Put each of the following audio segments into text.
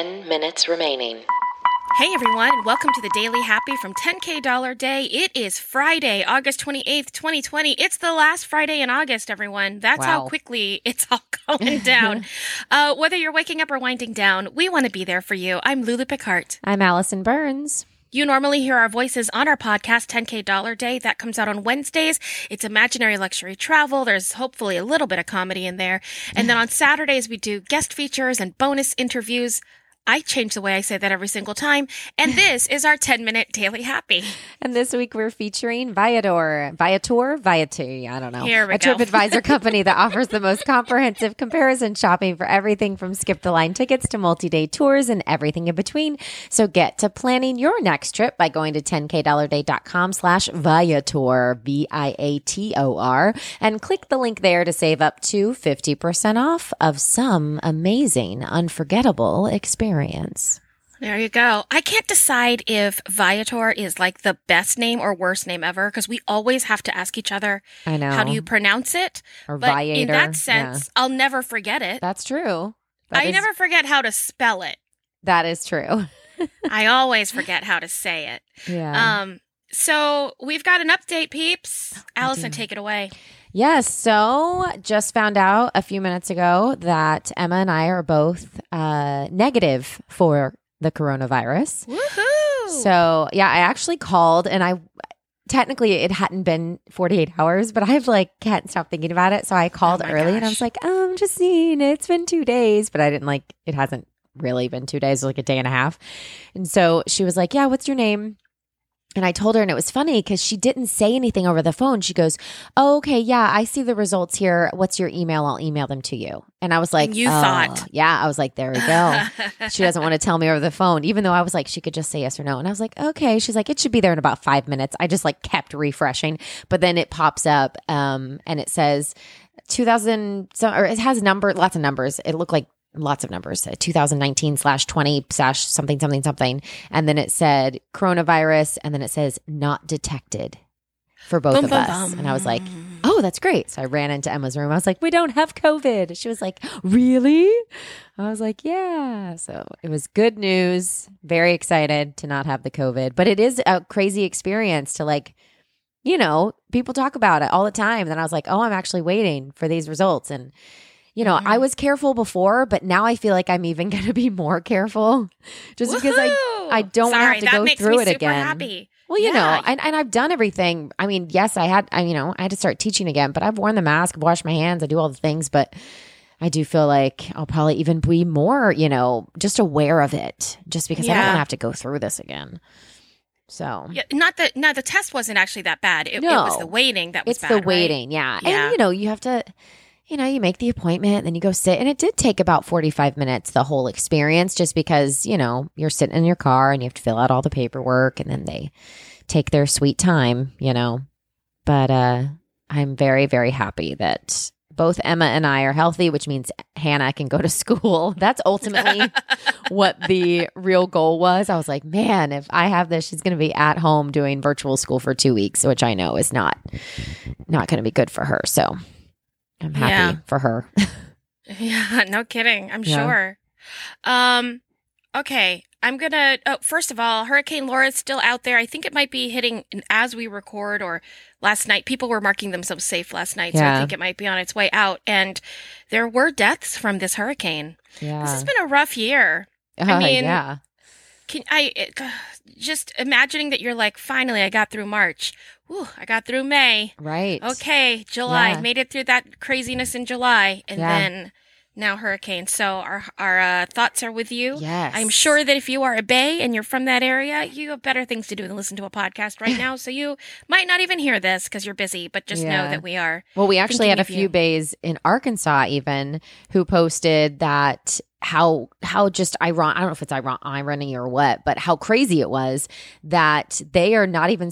10 minutes remaining. Hey everyone, and welcome to the Daily Happy from 10K Dollar Day. It is Friday, August 28th, 2020. It's the last Friday in August, everyone. That's how quickly it's all going down. uh, whether you're waking up or winding down, we want to be there for you. I'm Lulu Picard. I'm Allison Burns. You normally hear our voices on our podcast, 10K Dollar Day. That comes out on Wednesdays. It's imaginary luxury travel. There's hopefully a little bit of comedy in there. And then on Saturdays, we do guest features and bonus interviews. I change the way I say that every single time. And this is our 10 minute daily happy. And this week we're featuring Viator, Viator, Viator, I don't know. Here we a go. TripAdvisor company that offers the most comprehensive comparison shopping for everything from skip the line tickets to multi-day tours and everything in between. So get to planning your next trip by going to 10kdollarday.com slash Viator, V-I-A-T-O-R, and click the link there to save up to 50% off of some amazing, unforgettable experience. There you go. I can't decide if Viator is like the best name or worst name ever because we always have to ask each other, I know. how do you pronounce it? Or But Viator. in that sense, I'll never forget it. That's true. That I is- never forget how to spell it. That is true. I always forget how to say it. Yeah. Um, so we've got an update, peeps. Allison, take it away. Yes. So just found out a few minutes ago that Emma and I are both uh, negative for the coronavirus. Woohoo! So yeah, I actually called and I technically it hadn't been 48 hours, but I've like can't stop thinking about it. So I called Oh early and I was like, I'm just seeing it. It's been two days, but I didn't like it hasn't really been two days, like a day and a half. And so she was like, Yeah, what's your name? And I told her, and it was funny because she didn't say anything over the phone. She goes, oh, okay, yeah, I see the results here. What's your email? I'll email them to you. And I was like, You "Oh." thought. Yeah, I was like, there we go she doesn't want to tell me over the phone, even though I was like, she could just say yes or no. And I was like, okay. She's like, it should be there in about five minutes. I just like kept refreshing, but then it pops up um, and it says 2000, so, or it has number, lots of numbers. It looked like lots of numbers, uh, 2019 slash 20 slash something, something, something. And then it said coronavirus and then it says not detected for both Bum, of bum, us. bum. And I was like, oh, that's great. So I ran into Emma's room. I was like, we don't have COVID. She was like, really? I was like, yeah. So it was good news. Very excited to not have the COVID, but it is a crazy experience to like, you know, people talk about it all the time. Then I was like, oh, I'm actually waiting for these results. And, you know, I mm-hmm. was careful before, but now I feel like I'm even going to be more careful just because I, I don't wanna have to that go makes through me it super again. Happy. well, you Yeah. know, and, and I've done everything. I mean, yes, I had, I, you know, I had to start teaching again, but I've worn the mask, washed my hands, I do all the things, but I do feel like I'll probably even be more, you know, just aware of it just because I don't Yeah. want to have to go through this again. So Yeah, not that. No, the test wasn't actually that bad. It, it was the waiting that was it's bad. the right? waiting. Yeah. Yeah. And, you know, you have to, you know, you make the appointment, then you go sit. And it did take about 45 minutes, the whole experience, just because, you know, you're sitting in your car and you have to fill out all the paperwork and then they take their sweet time, you know. But uh I'm very, very happy that both Emma and I are healthy, which means Hannah can go to school. That's ultimately what the real goal was. I was like, man, if I have this, she's going to be at home doing virtual school for two weeks, which I know is not not going to be good for her. So I'm happy Yeah. for her. Yeah, no kidding. I'm Yeah. sure. Um, okay. I'm gonna. Oh, first of all, Hurricane Laura is still out there. I think it might be hitting as we record or last night. People were marking themselves safe last night, so I think it might be on its way out. And there were deaths from this hurricane. yeah. This has been a rough year. Uh, mean, yeah. Can I it, just imagining that you're like, finally, I got through March. Whew, I got through May. Right. Okay, July. Yeah. Made it through that craziness in July, and Yeah. then now hurricane. So our our uh, thoughts are with you. Yes. I'm sure that if you are a Bay and you're from that area, you have better things to do than listen to a podcast right now. so you might not even hear this because you're busy. But just know that we are. Well, we actually had a few you. bays in Arkansas even who posted that how how just iron I don't know if it's iron irony or what, but how crazy it was that they are not even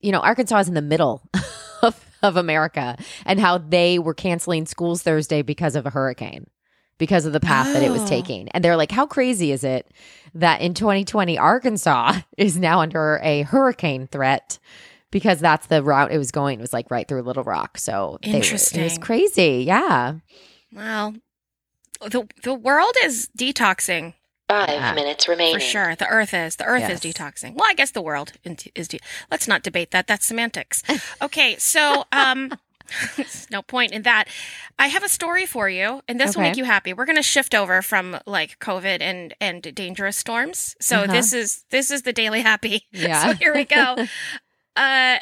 you know Arkansas is in the middle of of America and how they were canceling schools Thursday because of a hurricane. Because of the path that it was Oh. taking. And they're like, how crazy is it that in 2020, Arkansas is now under a hurricane threat because that's the route it was going. It was like right through Little Rock. So they were- it was crazy. Yeah. Well, the the world is detoxing. Five Yeah. minutes remaining. For sure. The earth is. The earth is detoxing. Well, I guess the world is. De- Let's not debate that. That's semantics. Okay. So, um, no point in that. I have a story for you, and this will make you happy. We're going to shift over from like COVID and and dangerous storms. So Uh-huh. this is this is the daily happy. Yeah. so here we go. uh,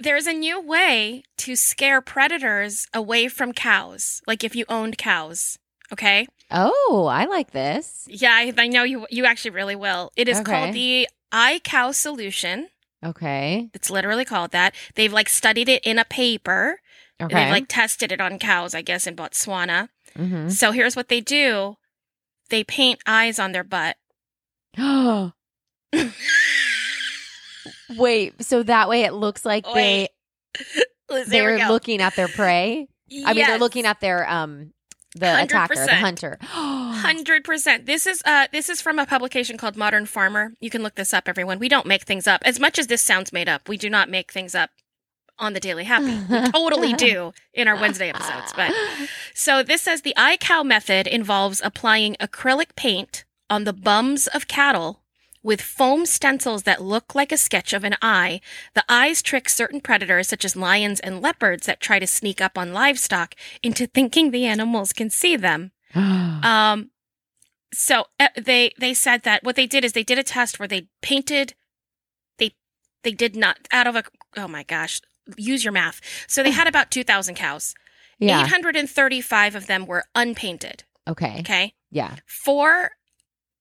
there's a new way to scare predators away from cows. Like if you owned cows. Okay. Oh, I like this. Yeah, I, I know you. You actually really will. It is Okay. called the iCow solution. Okay. It's literally called that. They've like studied it in a paper. Okay. They've like tested it on cows, I guess, in Botswana. hmm So here's what they do: they paint eyes on their butt. Oh. Wait, so that way it looks like they There they're looking at their prey. I mean, they're looking at their um the attacker, the 100%. hunter. Hundred percent. This is uh this is from a publication called Modern Farmer. You can look this up, everyone. We don't make things up. As much as this sounds made up, we do not make things up on the Daily Happy. We totally do in our Wednesday episodes. But so this says the iCow method involves applying acrylic paint on the bums of cattle with foam stencils that look like a sketch of an eye. The eyes trick certain predators, such as lions and leopards, that try to sneak up on livestock into thinking the animals can see them. Um, so uh, they they said that what they did is they did a test where they painted, they they did not out of a oh my gosh, use your math. So they had about two thousand cows. yeah. Eight hundred and thirty five of them were unpainted. Okay. Okay, Yeah. four.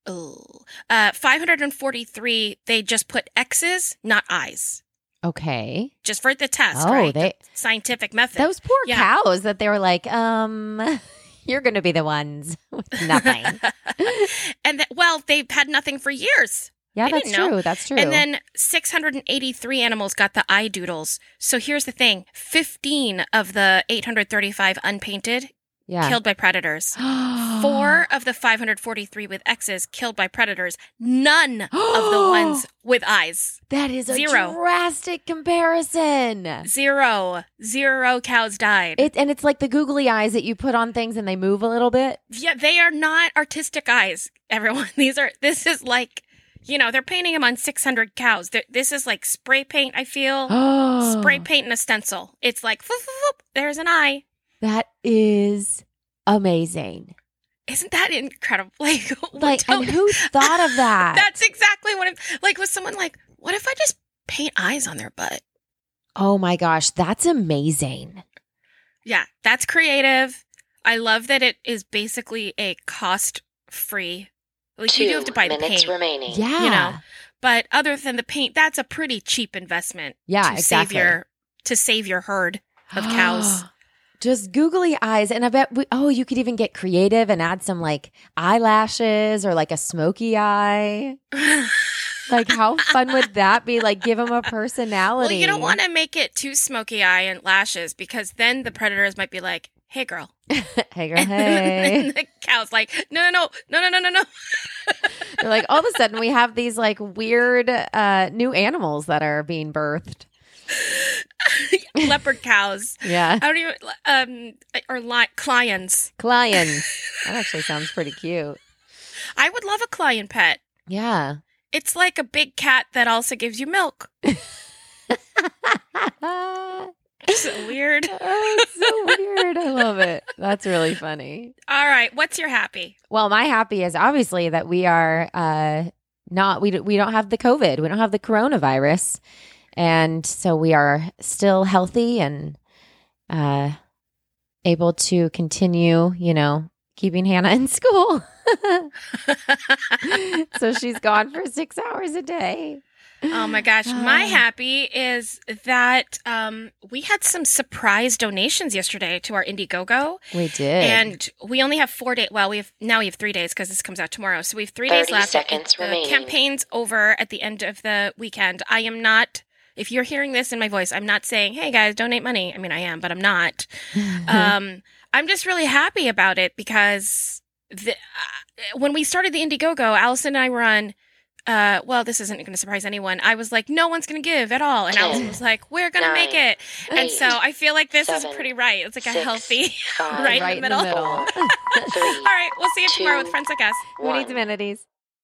Oh, uh, 543, they just put X's, not eyes, Okay. just for the test, Oh, right? they The scientific method. those poor Yeah. cows that they were like, um, you're going to be the ones with nothing. and that, well, they've had nothing for years. Yeah, I that's true. That's true. And then 683 animals got the eye doodles. So here's the thing 15 of the 835 unpainted yeah. killed by predators. Four of the 543 with X's killed by predators. None of the ones with eyes. That is a Zero. drastic comparison. Zero. Zero cows died. It and it's like the googly eyes that you put on things and they move a little bit. yeah, they are not artistic eyes, everyone. These are, this is like, you know, they're painting them on 600 cows. They're, this is like spray paint, I feel. spray paint and a stencil. It's like, "Foop, foop, foop, there's an eye. That is amazing. Isn't that incredible? Like, Like, and who thought of that? That's exactly what I'm like. Was someone like, what if I just paint eyes on their butt? oh my gosh, that's amazing. Yeah, that's creative. I love that it is basically a cost free. Like Two you do have to buy the minutes paint, remaining. Yeah. You know, but other than the paint, that's a pretty cheap investment. Yeah, to exactly. save your to save your herd of cows. Just googly eyes. And I bet, we, oh, you could even get creative and add some like eyelashes or like a smoky eye. Like, how fun would that be? Like, give them a personality. Well, you don't want to make it too smoky eye and lashes because then the predators might be like, "Hey, girl," hey, girl, and hey. the cow's like, "No, no, no, no, no, no, no, They're like, all of a sudden, we have these like weird uh, new animals that are being birthed. No." Leopard cows. Yeah. I don't even um or li- clients. Clients. That actually sounds pretty cute. I would love a client pet. Yeah. It's like a big cat that also gives you milk. oh, So weird. it's so weird. I love it. That's really funny. All right, what's your happy? Well, my happy is obviously that we are uh, not we we don't have the COVID, we don't have the coronavirus, and so we are still healthy and uh, able to continue. You know, keeping Hannah in school. so she's gone for six hours a day. Oh my gosh, my Ah. happy is that um, we had some surprise donations yesterday to our Indiegogo, We did. and we only have four days. Well, we have now we have three days because this comes out tomorrow, so we have three days 30 left. seconds the remaining. campaign's over at the end of the weekend. I am not. If you're hearing this in my voice, I'm not saying, "Hey guys, donate money." I mean, I am, but I'm not. um, I'm just really happy about it because the, uh, when we started the Indiegogo, Allison and I were on uh, well, this isn't going to surprise anyone. I was like, no one's going to give at all. And Allison was like, we're going to make nine, it. And so I feel like this seven, is pretty right. It's like a six, healthy, five, right, Right in the middle. four, three, all right. We'll see you tomorrow with two, Friends Like Us. Who needs one. amenities?